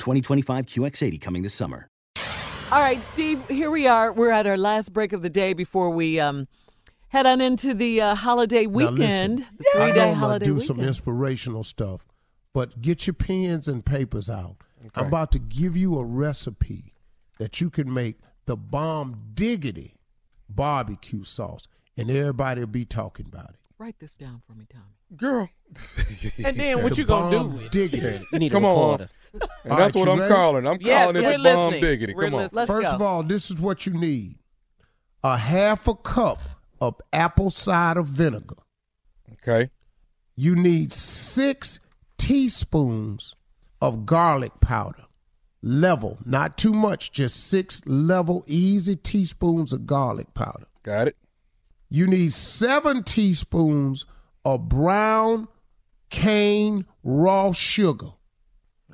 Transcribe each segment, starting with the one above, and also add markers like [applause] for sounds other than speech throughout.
2025 QX80 coming this summer. All right, Steve, here we are. We're at our last break of the day before we um, head on into the uh, holiday weekend. Now listen, the I know I'm gonna holiday do weekend. some inspirational stuff, but get your pens and papers out. I'm about to give you a recipe that you can make the bomb diggity barbecue sauce, and everybody will be talking about it. Write this down for me, Tommy. Girl. And then [laughs] what The you gonna do bomb with it? diggity. You need a Come on. Recorder. [laughs] And All that's right, what I'm ready? calling. I'm Yes, calling we're it bomb listening. diggity. We're Come on. Let's First go. of all, this is what you need: a half a cup of apple cider vinegar. Okay. You need six teaspoons of garlic powder. Level, not too much, just six level, easy teaspoons of garlic powder. Got it. You need seven teaspoons of brown cane raw sugar.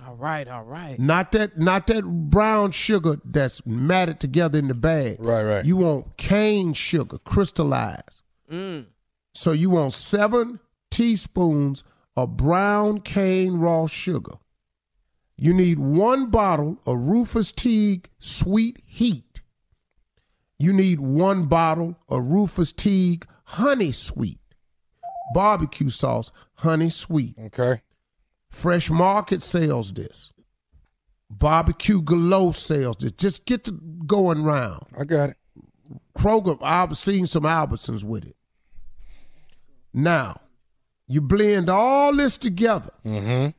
All right, all right. Not that not that brown sugar that's matted together in the bag. Right, right. You want cane sugar, crystallized. Mm. So you want seven teaspoons of brown cane raw sugar. You need one bottle of Rufus Teague Sweet Heat. You need one bottle of Rufus Teague Honey Sweet. Barbecue sauce, honey sweet. Okay. Fresh Market sells this. Barbecue Glow sells this. Just get the going round. I got it. Kroger, I've seen some Albertsons with it. Now, you blend all this together. Mm-hmm.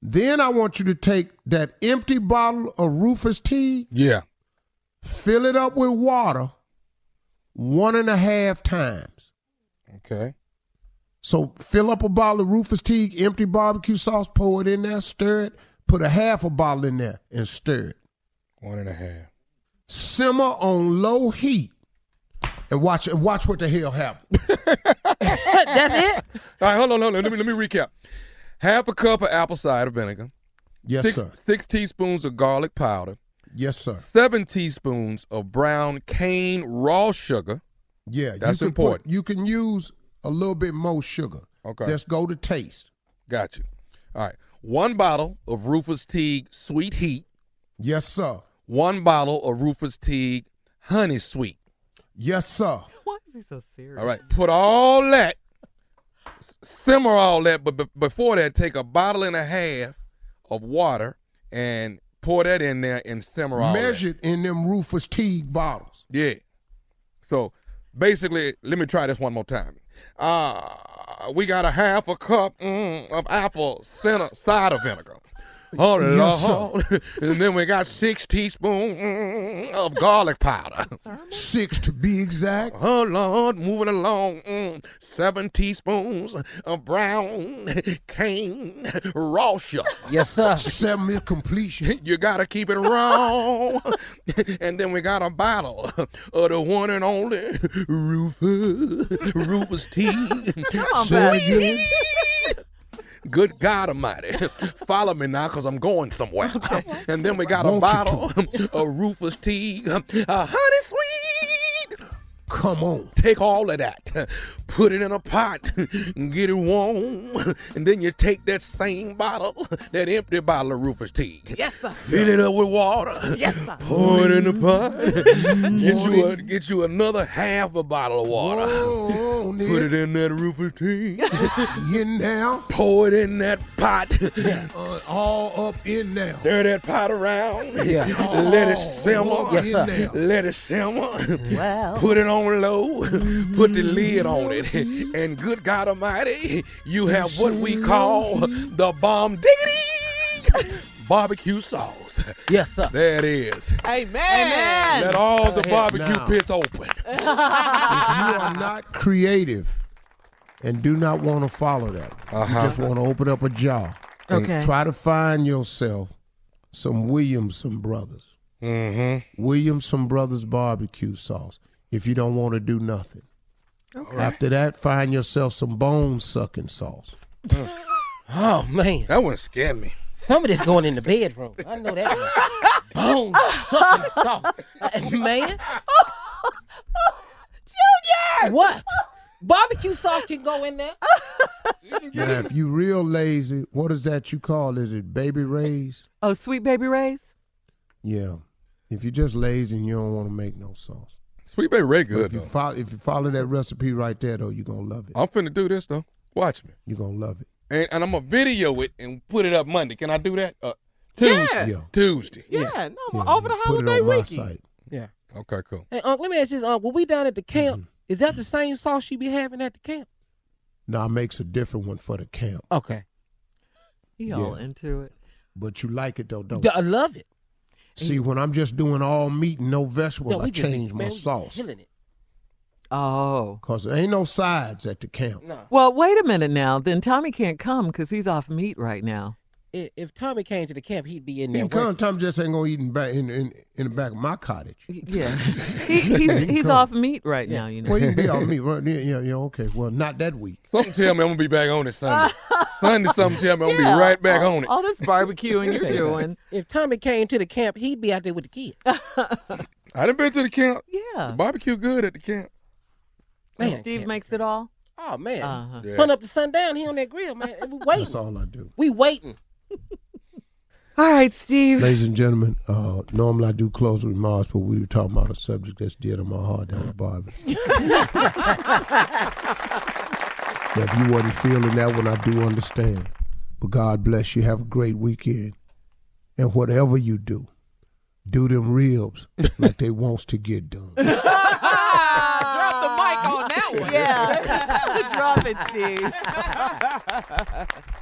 Then I want you to take that empty bottle of Rufus Tea, Yeah. fill it up with water one and a half times. Okay. So fill up a bottle of Rufus Tea, empty barbecue sauce, pour it in there, stir it, put a half a bottle in there and stir it. One and a half. Simmer on low heat and watch and watch what the hell happens. [laughs] That's it? All right, hold on, hold on. Let me let me recap. Half a cup of apple cider vinegar. Yes, six, sir. Six teaspoons of garlic powder. Yes, sir. Seven teaspoons of brown cane raw sugar. Yeah, That's you can important. Put, you can use a little bit more sugar. Okay. Just go to taste. Got you. All right. One bottle of Rufus Teague Sweet Heat. Yes, sir. One bottle of Rufus Teague Honey Sweet. Yes, sir. [laughs] Why is he so serious? All right. Put all that, simmer all that, but be- before that, take a bottle and a half of water and pour that in there and simmer all that. Measured in them Rufus Teague bottles. Yeah. So basically, let me try this one more time. Uh, we got a half a cup mm, of apple cider, cider vinegar. Oh, Yes, Lord. [laughs] and then we got six teaspoons of garlic powder. Six to be exact. Oh, Lord, moving along. Mm, seven teaspoons of brown cane raw sugar. Yes, sir. Seven is completion. [laughs] You gotta keep it raw. [laughs] and then we got a bottle of the one and only Rufus, Rufus tea. Say again. Good God Almighty. [laughs] Follow me now because I'm going somewhere. And then we got a Want you bottle of [laughs] Rufus tea, [laughs] a honey sweet. Come on. Take all of that, put it in a pot, get it warm, and then you take that same bottle, that empty bottle of Rufus Teague. Yes, sir. Fill it up with water. Yes, sir. Pour it in the pot. get you a, get you another half a bottle of water. Oh, Put it in that Rufus tea. [laughs] in there. Pour it in that pot. Uh, all up in there. Stir that pot around. Yeah. Let it simmer. up Yes, sir. Let it simmer. Well. Put it on low. Put the lid on it. And good God Almighty, you have what we call the bomb diggity barbecue sauce. [laughs] Yes, sir. There it is. Amen. Let all the ahead. barbecue Now. pits open. [laughs] If you are not creative and do not want to follow that, Uh-huh. you just want to open up a jar. and Okay. Try to find yourself some Williamson Brothers. Mm-hmm. Williamson Brothers barbecue sauce if you don't want to do nothing. After that, find yourself some bone sucking sauce. [laughs] Oh man, That one scared me. Some of this going in the bedroom. I know that. One. Boom, sucking salt. [laughs] Man. Junior. What? Barbecue sauce can go in there. Now, if you real lazy, what is that you call? Is it baby rays? Oh, sweet baby rays. Yeah. If you're just lazy and you don't want to make no sauce. Sweet Baby Ray But good if you though. follow if you follow that recipe right there though, you're gonna love it. I'm finna do this though. Watch me. You're gonna love it. And, and I'm gonna video it and put it up Monday. Can I do that? Uh, Tuesday. Yeah. Tuesday. Yeah, no, Yeah, over the yeah. Put it holiday on my weekend. site. Yeah. Okay, cool. Hey, Unc, let me ask you this, Unc. When we down at the camp, is that the same sauce you be having at the camp? Now it makes a different one for the camp. Okay. He all into it. But you like it though, don't D- you? I love it. See, when I'm just doing all meat and no vegetables, No, I we just change my man, we be sauce. Killing it. Oh. Cause there ain't no sides at the camp. No. Well, wait a minute now. Then Tommy can't come because he's off meat right now. If, if Tommy came to the camp, he'd be in He there. can come, working. Tom just ain't gonna eat in, back, in, in, in the back of my cottage. Yeah. [laughs] he, he's he's off meat right now, you know. Well, you can be off meat. Right? Yeah, yeah, yeah, okay. Well, not that week. [laughs] Something tell me I'm gonna be back on it Sunday. Sunday, [laughs] something tell me I'm gonna Yeah, be right back all, on it. All this barbecuing you're doing. something. If Tommy came to the camp, he'd be out there with the kids. I done been to the camp. Yeah. The barbecue good at the camp. Man, Steve makes it all. Oh man, Uh-huh. Yeah. sun up to sundown, he on that grill, man. And we That's all I do. We waiting. [laughs] All right, Steve. Ladies and gentlemen, uh, normally I do closing remarks, but we were talking about a subject that's dear to my heart down at Barbie. now, if you wasn't feeling that one, I do understand. But God bless you. Have a great weekend. And whatever you do, do them ribs like they wants to get done. [laughs] Drop the mic on that one. Yeah. [laughs] Drop it, Steve. [laughs]